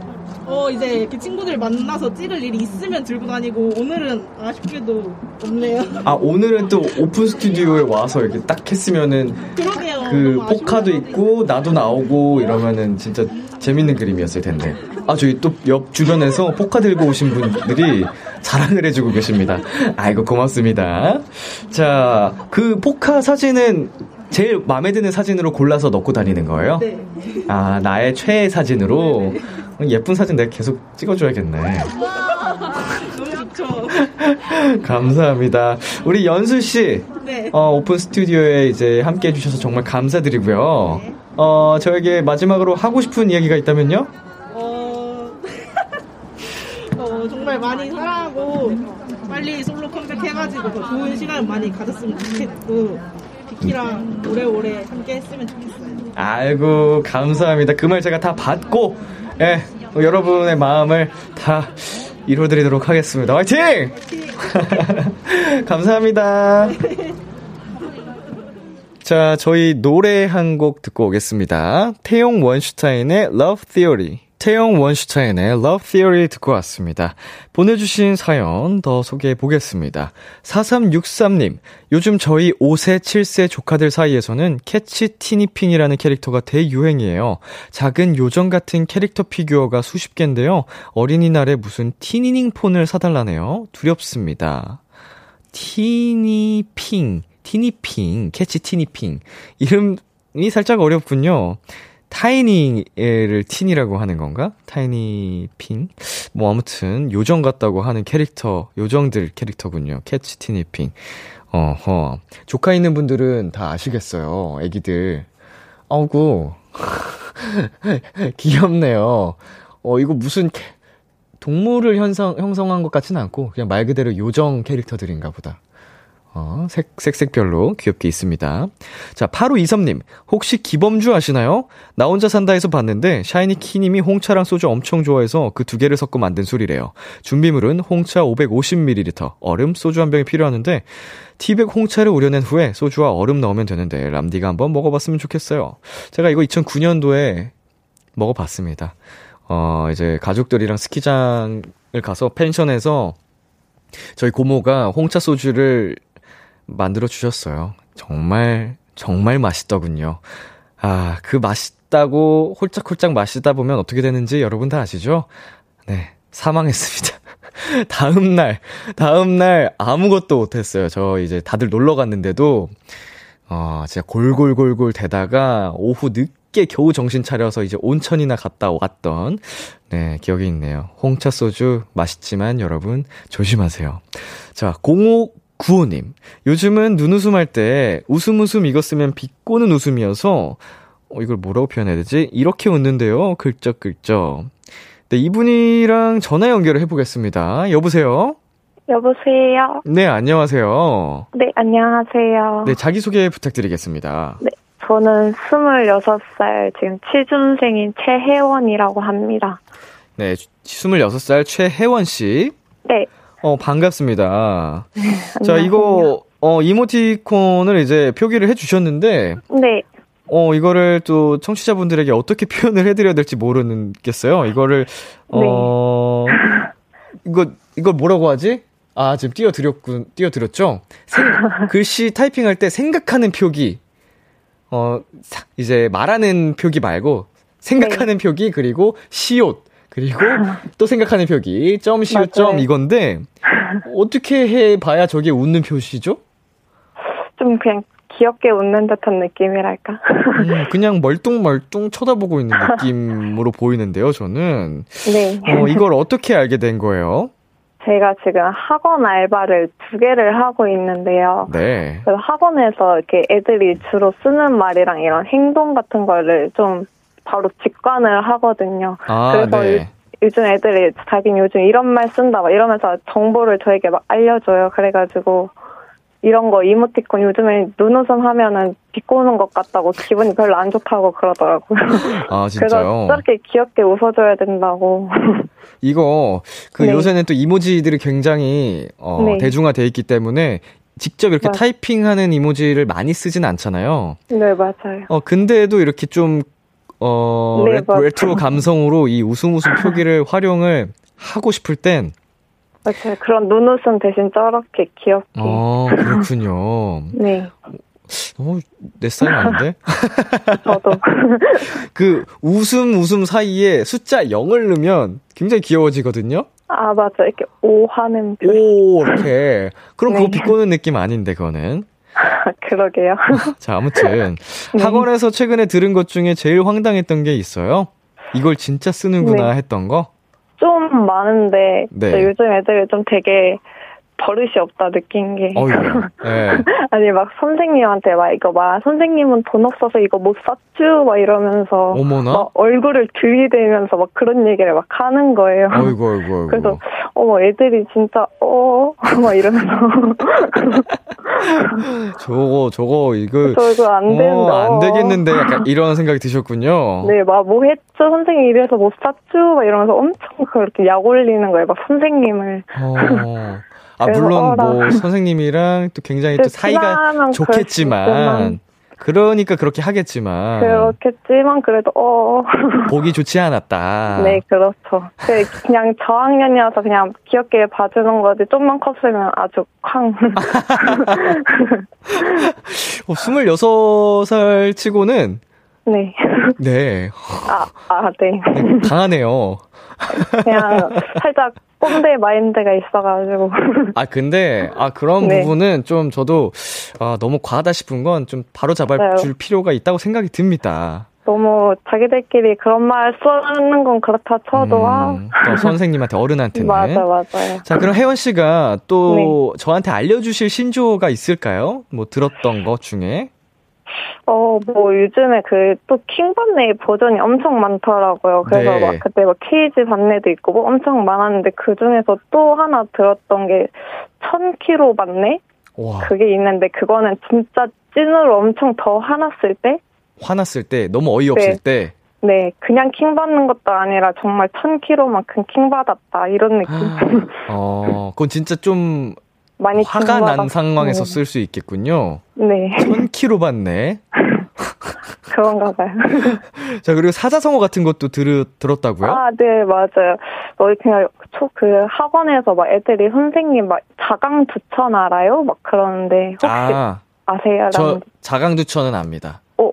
어 이제 이렇게 친구들 만나서 찍을 일이 있으면 들고 다니고 오늘은 아쉽게도 없네요. 아 오늘은 또 오픈 스튜디오에 와서 이렇게 딱 했으면은 그러게요. 그 포카도. 있고 나도 나오고 이러면은 진짜 재밌는 그림이었을 텐데. 아 저희 또 옆 주변에서 포카 들고 오신 분들이 자랑을 해주고 계십니다. 아이고 고맙습니다. 자 그 포카 사진은 제일 마음에 드는 사진으로 골라서 넣고 다니는 거예요? 네. 아 나의 최애 사진으로 예쁜 사진 내가 계속 찍어줘야겠네. 감사합니다. 우리 연수 씨. 네. 어, 오픈 스튜디오에 이제 함께 해주셔서 정말 감사드리고요. 어, 저에게 마지막으로 하고 싶은 이야기가 있다면요? 어, 어, 정말 많이 사랑하고 빨리 솔로 컴백 해가지고 더 좋은 시간 많이 가졌으면 좋겠고 비키랑 오래오래 함께 했으면 좋겠어요. 아이고, 감사합니다. 그 말 제가 다 받고, 예, 어, 여러분의 마음을 다 이뤄드리도록 하겠습니다. 화이팅! 감사합니다. 자, 저희 노래 한 곡 듣고 오겠습니다. 태용 원슈타인의 Love Theory. 태용 원슈타인의 Love Theory 듣고 왔습니다. 보내주신 사연 더 소개해 보겠습니다. 4363님, 요즘 저희 5세, 7세 조카들 사이에서는 캐치 티니핑이라는 캐릭터가 대유행이에요. 작은 요정 같은 캐릭터 피규어가 수십 개인데요. 어린이날에 무슨 티니핑 폰을 사달라네요. 두렵습니다. 티니핑, 티니핑, 캐치 티니핑. 이름이 살짝 어렵군요. tiny를 티니라고 하는 건가? tiny 핑? 뭐 아무튼 요정 같다고 하는 캐릭터, 요정들 캐릭터군요. 캐치 티니 핑. 어허. 조카 있는 분들은 다 아시겠어요. 애기들. 아우구. 귀엽네요. 어, 이거 무슨 캐- 동물을 형성, 형성한 것 같지는 않고 그냥 말 그대로 요정 캐릭터들인가 보다. 어, 색, 색색별로 귀엽게 있습니다. 자, 8523님, 혹시 기범주 아시나요? 나 혼자 산다에서 봤는데, 샤이니 키님이 홍차랑 소주 엄청 좋아해서 그 두 개를 섞어 만든 술이래요. 준비물은 홍차 550ml, 얼음, 소주 한 병이 필요하는데, 티백 홍차를 우려낸 후에 소주와 얼음 넣으면 되는데, 람디가 한번 먹어봤으면 좋겠어요. 제가 이거 2009년도에 먹어봤습니다. 어, 이제 가족들이랑 스키장을 가서 펜션에서 저희 고모가 홍차 소주를 만들어 주셨어요. 정말, 정말 맛있더군요. 아, 그 맛있다고 홀짝홀짝 마시다 보면 어떻게 되는지 여러분 다 아시죠? 네, 사망했습니다. 다음날, 다음날 아무것도 못했어요. 저 이제 다들 놀러 갔는데도, 어, 진짜 골골골골 대다가 오후 늦게 겨우 정신 차려서 이제 온천이나 갔다 왔던, 네, 기억이 있네요. 홍차 소주 맛있지만 여러분 조심하세요. 자, 0595님. 요즘은 눈웃음 할 때 웃음 웃음 이거 쓰면 비꼬는 웃음이어서, 어, 이걸 뭐라고 표현해야 되지? 이렇게 웃는데요. 글쩍글쩍. 네, 이분이랑 전화 연결을 해보겠습니다. 여보세요? 여보세요? 네, 안녕하세요. 네, 안녕하세요. 네, 자기소개 부탁드리겠습니다. 네, 저는 26살, 지금 취준생인 최혜원이라고 합니다. 네, 26살 최혜원 씨. 네, 어, 반갑습니다. 자. 이거, 어, 이모티콘을 이제 표기를 해주셨는데, 네, 어, 이거를 또 청취자분들에게 어떻게 표현을 해드려야 될지 모르겠어요. 이거를, 어, 이거, 이걸 뭐라고 하지? 아, 지금 띄워드렸군, 띄워드렸죠? 생, 글씨 타이핑할 때 생각하는 표기, 어, 사- 이제 말하는 표기 말고, 생각하는 표기, 그리고 시옷, 그리고 또 생각하는 표기, 점, 시옷, 점, 맞아요. 이건데, 어떻게 해 봐야 저게 웃는 표시죠? 좀 그냥 귀엽게 웃는 듯한 느낌이랄까. 음, 그냥 멀뚱멀뚱 쳐다보고 있는 느낌으로 보이는데요, 저는. 네. 어, 이걸 어떻게 알게 된 거예요? 제가 지금 학원 알바를 두 개를 하고 있는데요. 네. 학원에서 이렇게 애들이 주로 쓰는 말이랑 이런 행동 같은 거를 좀 바로 직관을 하거든요. 아, 그래서 네. 요즘 애들이 자기는 요즘 이런 말 쓴다 막 이러면서 정보를 저에게 막 알려줘요. 그래가지고 이런 거 이모티콘 요즘에 눈웃음 하면은 비꼬는 것 같다고 기분이 별로 안 좋다고 그러더라고요. 아, 그래서 진짜요? 저렇게 귀엽게 웃어줘야 된다고. 이거, 그 네. 요새는 또 이모지들이 굉장히, 어, 네. 대중화돼 있기 때문에 직접 이렇게 맞- 타이핑하는 이모지를 많이 쓰진 않잖아요. 네, 맞아요. 어, 근데도 이렇게 좀, 어, 네, 레. 레트로 감성으로 이 웃음 웃음 표기를 활용을 하고 싶을 땐, 맞아요. 그런 눈웃음 대신 저렇게 귀엽게. 어, 그렇군요. 네, 어, 내 스타일 아닌데? 저도. 그 웃음 웃음 사이에 숫자 0을 넣으면 굉장히 귀여워지거든요. 아, 맞아. 이렇게 오 하는 표. 오 이렇게 그럼 그거 네. 비꼬는 느낌 아닌데 그거는. 그러게요. 자 아무튼 네. 학원에서 최근에 들은 것 중에 제일 황당했던 게 있어요. 이걸 진짜 쓰는구나 네. 했던 거. 좀 많은데 네. 요즘 애들이 좀 되게 버릇이 없다 느낀 게 어이구. 예. 아니 막 선생님한테 막 이거 막 선생님은 돈 없어서 이거 못 샀쥬 막 이러면서 어머나. 막 얼굴을 들이대면서 막 그런 얘기를 막 하는 거예요. 어이구 어이구 어이구. 그래서 어머 애들이 진짜 어 막 이러면서 저거 저거 이거 저 이거 안 된다. 어, 안 되겠는데 약간 이런 생각이 드셨군요. 네, 막 뭐 했죠? 선생님 이래서 못 샀죠? 막 이러면서 엄청 그렇게 약 올리는 거예요. 막 선생님을. 어. 아, 물론 어라. 뭐 선생님이랑 또 굉장히 또 네, 사이가 좋겠지만. 그러니까 그렇게 하겠지만 그렇겠지만 그래도 어. 보기 좋지 않았다. 네, 그렇죠. 그 그냥 저학년이어서 그냥 귀엽게 봐주는 거지. 좀만 컸으면 아주 쾅. 어, 26살 치고는 네. 네. 아, 아, 네. 네, 강하네요. 그냥 살짝 꼰대 마인드가 있어가지고. 아 근데 아 그런 네. 부분은 좀 저도 아 너무 과하다 싶은 건 좀 바로 잡아 맞아요. 줄 필요가 있다고 생각이 듭니다. 너무 자기들끼리 그런 말 쓰는 건 그렇다 쳐도, 아. 음, 또 선생님한테 어른한테는 맞아, 맞아요. 자, 그럼 혜원 씨가 또 네. 저한테 알려주실 신조어가 있을까요? 뭐 들었던 것 중에? 어, 뭐, 요즘에 그, 또, 킹반네 버전이 엄청 많더라고요. 그래서 네. 막, 그때 막 케이지 반네도 있고, 뭐 엄청 많았는데, 그 중에서 또 하나 들었던 게, 1000kg 반네? 와, 그게 있는데, 그거는 진짜 찐으로 엄청 더 화났을 때? 화났을 때, 너무 어이없을 네. 때. 네, 그냥 킹 받는 것도 아니라 정말 1000kg만큼 킹 받았다. 이런 느낌. 어, 그건 진짜 좀 많이 화가 킹난 상황에서 쓸 수 있겠군요. 네, 1000kg 받네. 그런가 봐요. 자, 그리고 사자성어 같은 것도 들, 들었다고요? 아, 네, 맞아요. 어, 그냥, 초, 그, 학원에서 막 애들이 선생님 막 자강두천 알아요? 막 그러는데, 혹시 아, 아, 세요 저 자강두천은 압니다. 어,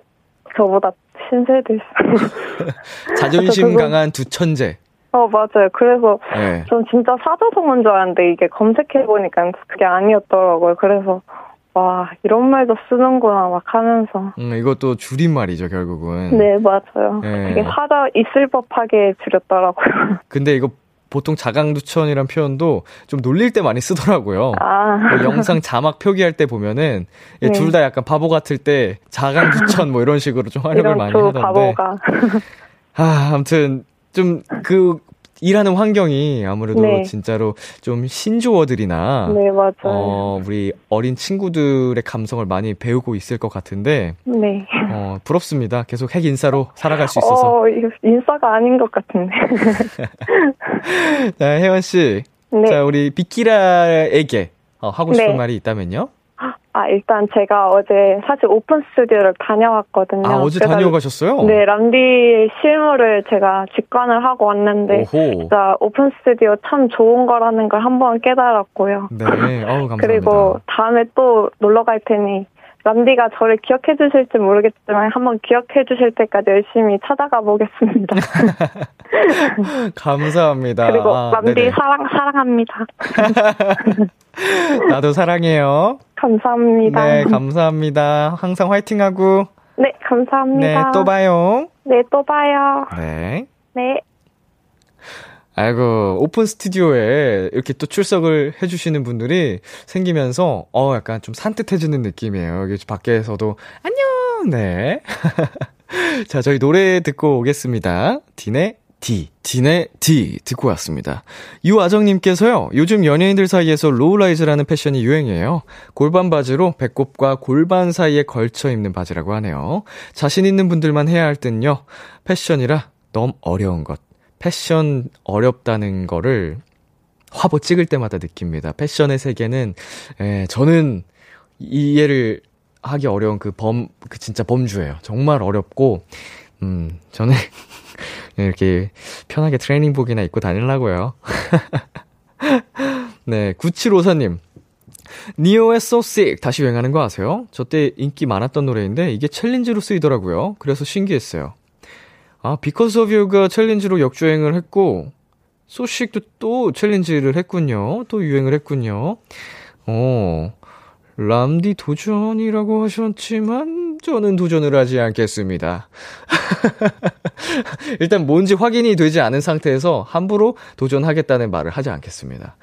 저보다 신세대 있어요. 자존심 그거- 강한 두천재. 어, 맞아요. 그래서 네. 전 진짜 사자성어인 줄 알았는데 이게 검색해보니까 그게 아니었더라고요. 그래서, 와, 이런 말도 쓰는구나, 막 하면서. 음, 이것도 줄임말이죠, 결국은. 네, 맞아요. 네. 되게 사자 있을 법하게 줄였더라고요. 근데 이거 보통 자강두천이란 표현도 좀 놀릴 때 많이 쓰더라고요. 아, 뭐 영상 자막 표기할 때 보면은 네. 둘다 약간 바보 같을 때 자강두천 뭐 이런 식으로 좀 활용을 많이 두 하던데. 바보가. 아, 아무튼 좀그 일하는 환경이 아무래도 네. 진짜로 좀 신조어들이나 네, 맞아요. 어, 우리 어린 친구들의 감성을 많이 배우고 있을 것 같은데 네. 어, 부럽습니다. 계속 핵 인싸로 살아갈 수 있어서. 어, 인싸가 아닌 것 같은데. 자, 혜원 씨. 네. 자, 우리 비키라에게 어, 하고 싶은 네. 말이 있다면요? 아, 아, 일단 제가 어제 사실 오픈 스튜디오를 다녀왔거든요. 아, 어제 다녀가셨어요? 네, 람디 실물을 제가 직관을 하고 왔는데 오호. 진짜 오픈 스튜디오 참 좋은 거라는 걸 한번 깨달았고요. 네, 어우, 감사합니다. 그리고 다음에 또 놀러 갈 테니 람디가 저를 기억해 주실지 모르겠지만 한번 기억해 주실 때까지 열심히 찾아가 보겠습니다. 감사합니다. 그리고 아, 람디 네네. 사랑 사랑합니다. 나도 사랑해요. 감사합니다. 네, 감사합니다. 항상 화이팅하고. 네, 네, 감사합니다. 또 봐요. 네, 또 봐요. 네. 네. 아이고, 오픈 스튜디오에 이렇게 또 출석을 해주시는 분들이 생기면서, 어, 약간 좀 산뜻해지는 느낌이에요. 여기 밖에서도, 안녕! 네. 자, 저희 노래 듣고 오겠습니다. 딘의 D. 딘의 D. 듣고 왔습니다. 유아정님께서요, 요즘 연예인들 사이에서 low-rise라는 패션이 유행이에요. 골반 바지로 배꼽과 골반 사이에 걸쳐 입는 바지라고 하네요. 자신 있는 분들만 해야 할 듯요, 패션이란 너무 어려운 것. 패션 어렵다는 거를 화보 찍을 때마다 느낍니다. 패션의 세계는, 에, 저는 이해를 하기 어려운 그 범, 그 진짜 범주예요. 정말 어렵고, 음, 저는 이렇게 편하게 트레이닝복이나 입고 다니려고요. 네, 9754님. 니요의 So Sick 다시 유행하는 거 아세요? 저 때 인기 많았던 노래인데 이게 챌린지로 쓰이더라고요. 그래서 신기했어요. 아, Because of You가 챌린지로 역주행을 했고, So Sick도 또 챌린지를 했군요. 또 유행을 했군요. 어, 람디 도전이라고 하셨지만, 저는 도전을 하지 않겠습니다. 일단 뭔지 확인이 되지 않은 상태에서 함부로 도전하겠다는 말을 하지 않겠습니다.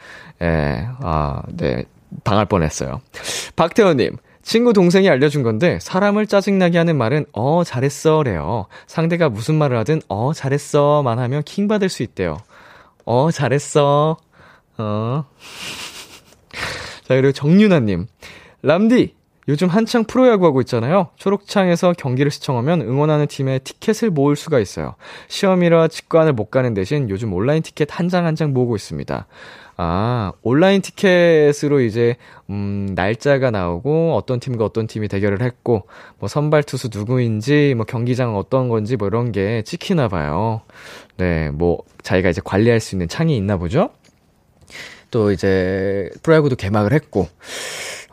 예, 아, 네. 당할 뻔 했어요. 박태원님, 친구 동생이 알려준 건데, 사람을 짜증나게 하는 말은, 어, 잘했어, 래요. 상대가 무슨 말을 하든, 어, 잘했어, 만 하면 킹 받을 수 있대요. 어, 잘했어. 어. 자, 그리고 정윤아님. 람디, 요즘 한창 프로야구 하고 있잖아요. 초록창에서 경기를 시청하면 응원하는 팀의 티켓을 모을 수가 있어요. 시험이라 직관을 못 가는 대신 요즘 온라인 티켓 한 장 한 장 모으고 있습니다. 아, 온라인 티켓으로 이제, 음, 날짜가 나오고, 어떤 팀과 어떤 팀이 대결을 했고, 뭐, 선발 투수 누구인지, 뭐, 경기장 어떤 건지, 뭐, 이런 게 찍히나 봐요. 네, 뭐, 자기가 이제 관리할 수 있는 창이 있나 보죠? 또 이제, 프로야구도 개막을 했고,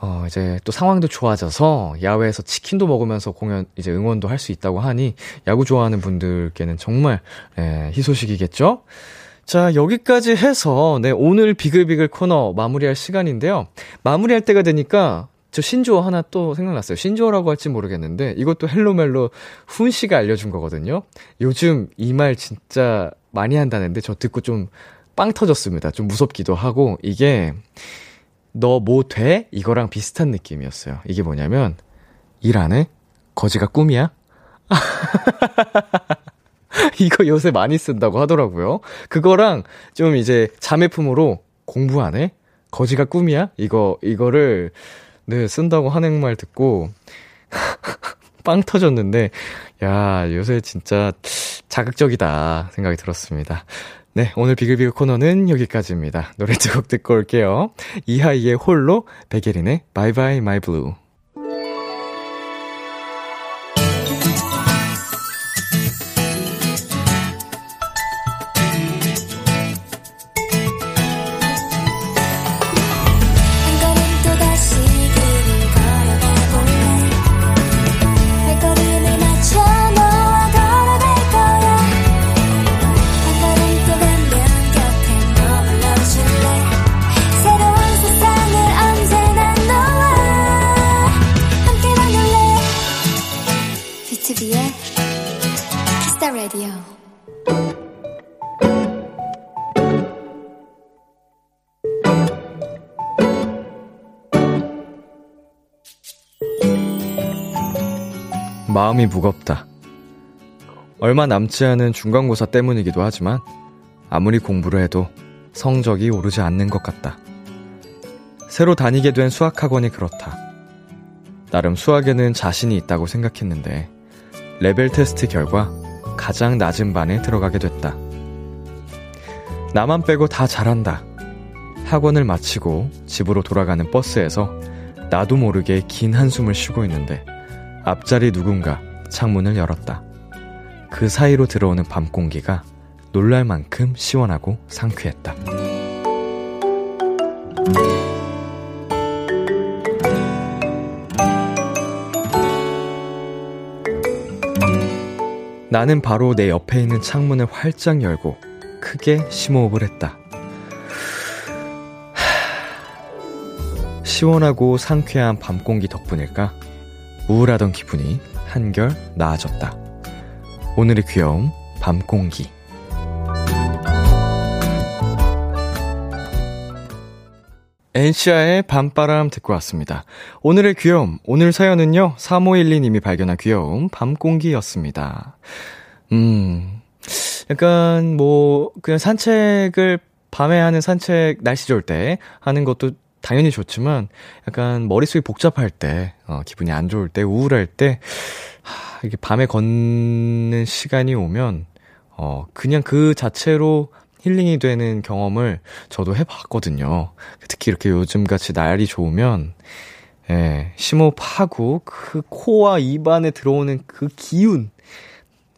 어, 이제 또 상황도 좋아져서 야외에서 치킨도 먹으면서 공연, 이제 응원도 할 수 있다고 하니 야구 좋아하는 분들께는 정말, 예, 희소식이겠죠? 자, 여기까지 해서, 네, 오늘 비글비글 코너 마무리할 시간인데요. 마무리할 때가 되니까 저 신조어 하나 또 생각났어요. 신조어라고 할지 모르겠는데 이것도 헬로멜로 훈 씨가 알려준 거거든요. 요즘 이 말 진짜 많이 한다는데 저 듣고 좀 빵 터졌습니다. 좀 무섭기도 하고 이게 너 뭐 돼? 이거랑 비슷한 느낌이었어요. 이게 뭐냐면 일 안 해? 거지가 꿈이야? 이거 요새 많이 쓴다고 하더라고요. 그거랑 좀 이제 자매품으로 공부 안 해? 거지가 꿈이야? 이거, 이거를, 네, 쓴다고 하는 말 듣고, 빵 터졌는데, 야, 요새 진짜 자극적이다 생각이 들었습니다. 네, 오늘 비글비글 코너는 여기까지입니다. 노래 두 곡 듣고 올게요. 이하이의 홀로, 백예린의 Bye Bye My Blue. 마음이 무겁다. 얼마 남지 않은 중간고사 때문이기도 하지만 아무리 공부를 해도 성적이 오르지 않는 것 같다. 새로 다니게 된 수학학원이 그렇다. 나름 수학에는 자신이 있다고 생각했는데 레벨 테스트 결과 가장 낮은 반에 들어가게 됐다. 나만 빼고 다 잘한다. 학원을 마치고 집으로 돌아가는 버스에서 나도 모르게 긴 한숨을 쉬고 있는데 앞자리 누군가 창문을 열었다. 그 사이로 들어오는 밤 공기가 놀랄 만큼 시원하고 상쾌했다. 나는 바로 내 옆에 있는 창문을 활짝 열고 크게 심호흡을 했다. 시원하고 상쾌한 밤 공기 덕분일까? 우울하던 기분이 한결 나아졌다. 오늘의 귀여움, 밤 공기. 엔시아의 밤바람 듣고 왔습니다. 오늘의 귀여움, 오늘 사연은요, 3512님이 발견한 귀여움, 밤공기였습니다. 음, 약간 뭐, 그냥 산책을, 밤에 하는 산책, 날씨 좋을 때 하는 것도 당연히 좋지만, 약간 머릿속이 복잡할 때, 어, 기분이 안 좋을 때, 우울할 때, 하, 이렇게 밤에 걷는 시간이 오면, 어, 그냥 그 자체로 힐링이 되는 경험을 저도 해봤거든요. 특히 이렇게 요즘같이 날이 좋으면, 예, 심호흡하고 그 코와 입안에 들어오는 그 기운,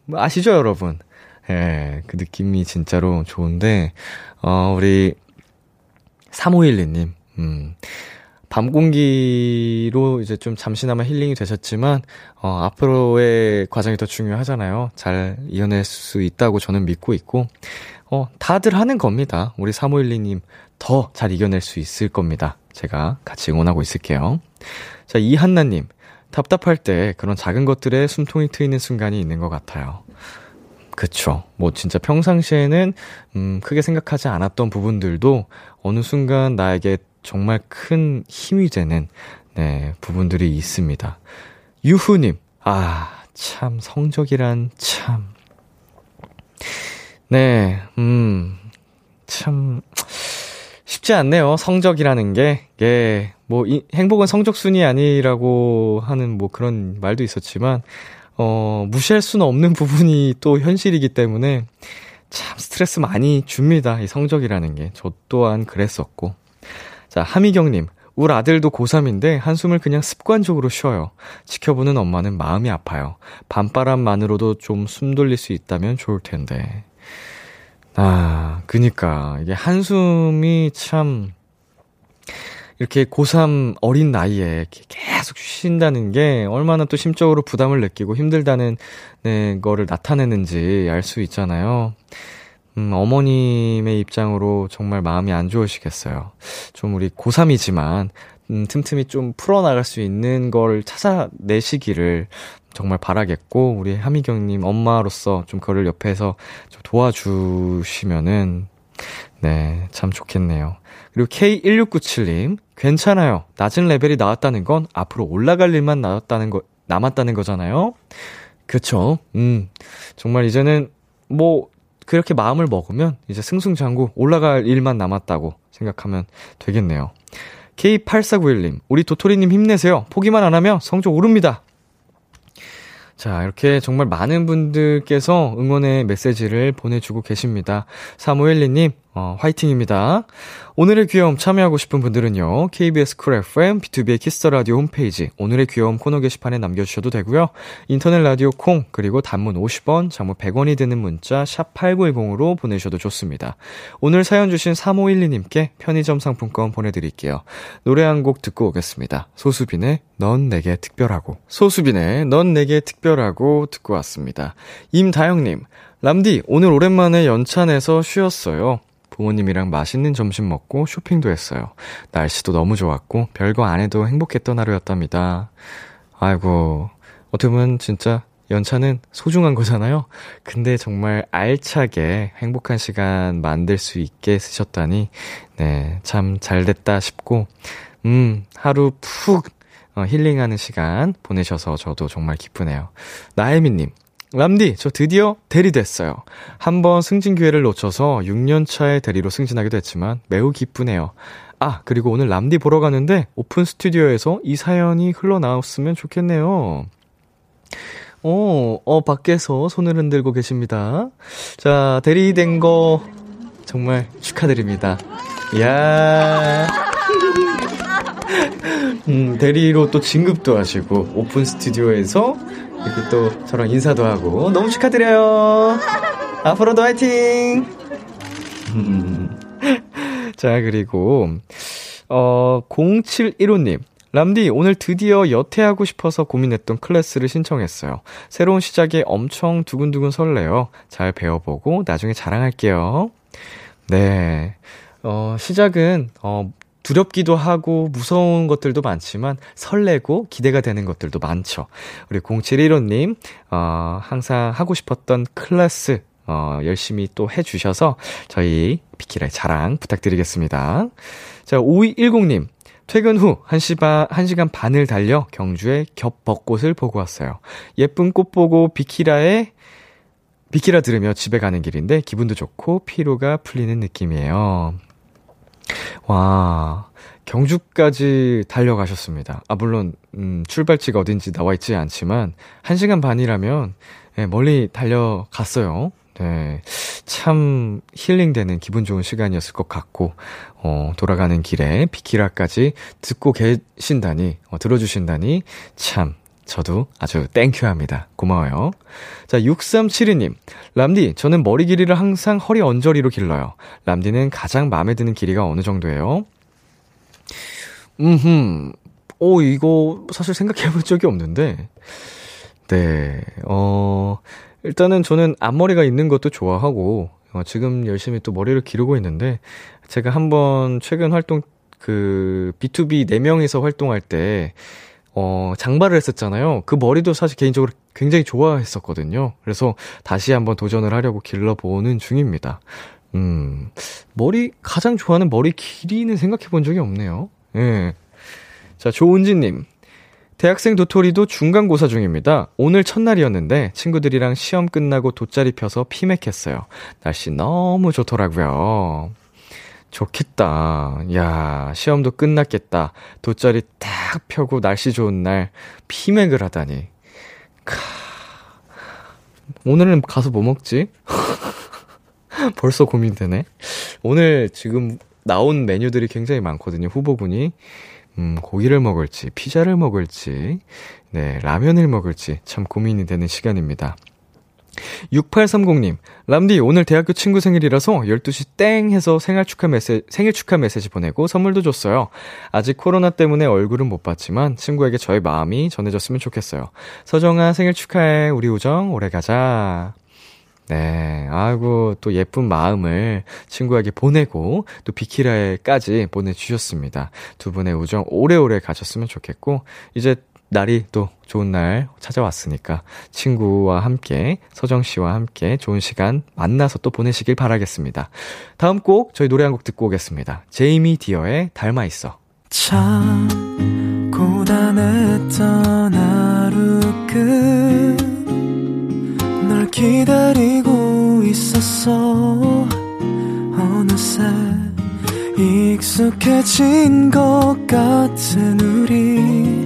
뭐 아시죠, 여러분? 예, 그 느낌이 진짜로 좋은데, 어, 우리 3512님, 음, 밤 공기로 이제 좀 잠시나마 힐링이 되셨지만, 어, 앞으로의 과정이 더 중요하잖아요. 잘 이겨낼 수 있다고 저는 믿고 있고, 어, 다들 하는 겁니다. 우리 3512님 더 잘 이겨낼 수 있을 겁니다. 제가 같이 응원하고 있을게요. 자, 이한나님. 답답할 때 그런 작은 것들에 숨통이 트이는 순간이 있는 것 같아요. 그쵸. 뭐 진짜 평상시에는, 음, 크게 생각하지 않았던 부분들도 어느 순간 나에게 정말 큰 힘이 되는, 네, 부분들이 있습니다. 유후님. 아, 참, 성적이란 참. 네, 음, 참, 쉽지 않네요. 성적이라는 게. 예, 뭐, 이, 행복은 성적순이 아니라고 하는 뭐 그런 말도 있었지만, 어, 무시할 수는 없는 부분이 또 현실이기 때문에 참 스트레스 많이 줍니다. 이 성적이라는 게. 저 또한 그랬었고. 자, 하미경님. 우리 아들도 고3인데 한숨을 그냥 습관적으로 쉬어요. 지켜보는 엄마는 마음이 아파요. 밤바람만으로도 좀 숨 돌릴 수 있다면 좋을 텐데. 아, 그니까. 이게 한숨이 참, 이렇게 고3 어린 나이에 계속 쉬신다는 게 얼마나 또 심적으로 부담을 느끼고 힘들다는, 네, 거를 나타내는지 알 수 있잖아요. 음, 어머님의 입장으로 정말 마음이 안 좋으시겠어요. 좀 우리 고3이지만, 음, 틈틈이 좀 풀어나갈 수 있는 걸 찾아내시기를 정말 바라겠고, 우리 하미경님 엄마로서 좀 그를 옆에서 좀 도와주시면은, 네, 참 좋겠네요. 그리고 K1697님, 괜찮아요. 낮은 레벨이 나왔다는 건 앞으로 올라갈 일만 나왔다는 거, 남았다는 거잖아요? 그쵸. 음, 정말 이제는 뭐, 그렇게 마음을 먹으면 이제 승승장구 올라갈 일만 남았다고 생각하면 되겠네요. K8491님, 우리 도토리님 힘내세요. 포기만 안 하면 성적 오릅니다. 자, 이렇게 정말 많은 분들께서 응원의 메시지를 보내주고 계십니다. 3512님, 어, 화이팅입니다. 오늘의 귀여움 참여하고 싶은 분들은요, KBS Cool FM, B2B의 키스터 라디오 홈페이지, 오늘의 귀여움 코너 게시판에 남겨 주셔도 되고요 인터넷 라디오 콩, 그리고 단문 50원, 장문 100원이 드는 문자, 샵 8910으로 보내셔도 좋습니다. 오늘 사연 주신 3512 님께 편의점 상품권 보내 드릴게요. 노래 한 곡 듣고 오겠습니다. 소수빈의 넌 내게 특별하고. 소수빈의 넌 내게 특별하고 듣고 왔습니다. 임다영 님, 람디, 오늘 오랜만에 연찬에서 쉬었어요. 부모님이랑 맛있는 점심 먹고 쇼핑도 했어요. 날씨도 너무 좋았고, 별거 안 해도 행복했던 하루였답니다. 아이고, 어떻게 보면 진짜 연차는 소중한 거잖아요? 근데 정말 알차게 행복한 시간 만들 수 있게 쓰셨다니, 네, 참 잘 됐다 싶고, 음, 하루 푹 어, 힐링하는 시간 보내셔서 저도 정말 기쁘네요. 나혜미님, 람디, 저 드디어 대리 됐어요. 한번 승진 기회를 놓쳐서 6년차의 대리로 승진하게 됐지만 매우 기쁘네요. 아, 그리고 오늘 람디 보러 가는데 오픈 스튜디오에서 이 사연이 흘러나왔으면 좋겠네요. 어, 어, 밖에서 손을 흔들고 계십니다. 자, 대리 된 거 정말 축하드립니다. 이야. 음, 대리로 또 진급도 하시고, 오픈 스튜디오에서 이렇게 또 저랑 인사도 하고, 너무 축하드려요. 앞으로도 화이팅! 음. 자, 그리고, 어, 0715님. 람디, 오늘 드디어 여태하고 싶어서 고민했던 클래스를 신청했어요. 새로운 시작에 엄청 두근두근 설레요. 잘 배워보고 나중에 자랑할게요. 네. 어, 시작은, 어, 두렵기도 하고 무서운 것들도 많지만 설레고 기대가 되는 것들도 많죠. 우리 0715님, 어, 항상 하고 싶었던 클래스, 어, 열심히 또 해주셔서 저희 비키라의 자랑 부탁드리겠습니다. 자, 5210님. 퇴근 후 1시 반, 1시간 반을 달려 경주의 겹 벚꽃을 보고 왔어요. 예쁜 꽃 보고 비키라에 비키라 들으며 집에 가는 길인데 기분도 좋고 피로가 풀리는 느낌이에요. 와, 경주까지 달려가셨습니다. 아, 물론, 음, 출발지가 어딘지 나와 있지 않지만, 1시간 반이라면, 네, 멀리 달려갔어요. 네. 참 힐링되는 기분 좋은 시간이었을 것 같고, 어, 돌아가는 길에 비키라까지 듣고 계신다니, 어, 들어주신다니, 참, 저도 아주 thank you 합니다. 고마워요. 자, 6372님. 람디, 저는 머리 길이를 항상 허리 언저리로 길러요. 람디는 가장 마음에 드는 길이가 어느 정도예요? 음흠. 오, 이거 사실 생각해 본 적이 없는데. 네, 어, 일단은 저는 앞머리가 있는 것도 좋아하고, 어, 지금 열심히 또 머리를 기르고 있는데, 제가 한번 최근 활동, 그, B2B 4명이서 활동할 때, 어, 장발을 했었잖아요. 그 머리도 사실 개인적으로 굉장히 좋아했었거든요. 그래서 다시 한번 도전을 하려고 길러보는 중입니다. 음, 머리, 가장 좋아하는 머리 길이는 생각해 본 적이 없네요. 예. 자, 조은지님. 대학생 도토리도 중간고사 중입니다. 오늘 첫날이었는데 친구들이랑 시험 끝나고 돗자리 펴서 피맥했어요. 날씨 너무 좋더라고요. 좋겠다. 야, 시험도 끝났겠다. 돗자리 딱 펴고 날씨 좋은 날 피맥을 하다니. 카. 오늘은 가서 뭐 먹지? 벌써 고민되네. 오늘 지금 나온 메뉴들이 굉장히 많거든요. 후보군이. 음, 고기를 먹을지, 피자를 먹을지, 네, 라면을 먹을지 참 고민이 되는 시간입니다. 6830님, 람디, 오늘 대학교 친구 생일이라서 12시 땡 해서 생일 축하 메시지, 생일 축하 메시지 보내고 선물도 줬어요. 아직 코로나 때문에 얼굴은 못 봤지만 친구에게 저의 마음이 전해졌으면 좋겠어요. 서정아, 생일 축하해. 우리 우정 오래 가자. 네, 아이고, 또 예쁜 마음을 친구에게 보내고, 또 비키라에까지 보내주셨습니다. 두 분의 우정 오래오래 가셨으면 좋겠고, 이제 날이 또 좋은 날 찾아왔으니까 친구와 함께 서정 씨와 함께 좋은 시간 만나서 또 보내시길 바라겠습니다. 다음 곡 저희 노래 한 곡 듣고 오겠습니다. 제이미 디어의 닮아 있어. 참 고단했던 하루 끝널 기다리고 있었어 어느새 익숙해진 것 같은 우리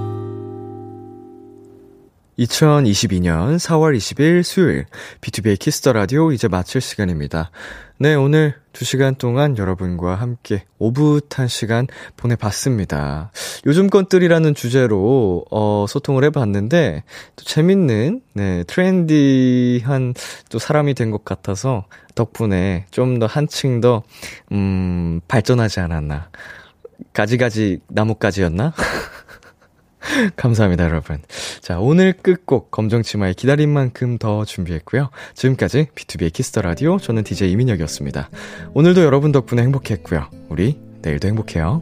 2022년 4월 20일 수요일 B2B의 키스터 라디오 이제 마칠 시간입니다. 네, 오늘 2시간 동안 여러분과 함께 오붓한 시간 보내봤습니다. 요즘 것들이라는 주제로 어, 소통을 해 봤는데 또 재밌는 네, 트렌디한 또 사람이 된 것 같아서 덕분에 좀 더 한층 더 음, 발전하지 않았나. 가지가지 나뭇가지였나? 감사합니다, 여러분. 자, 오늘 끝곡 검정치마의 기다린 만큼 더 준비했고요. 지금까지 B2B의 키스터 라디오 저는 DJ 이민혁이었습니다. 오늘도 여러분 덕분에 행복했고요. 우리 내일도 행복해요.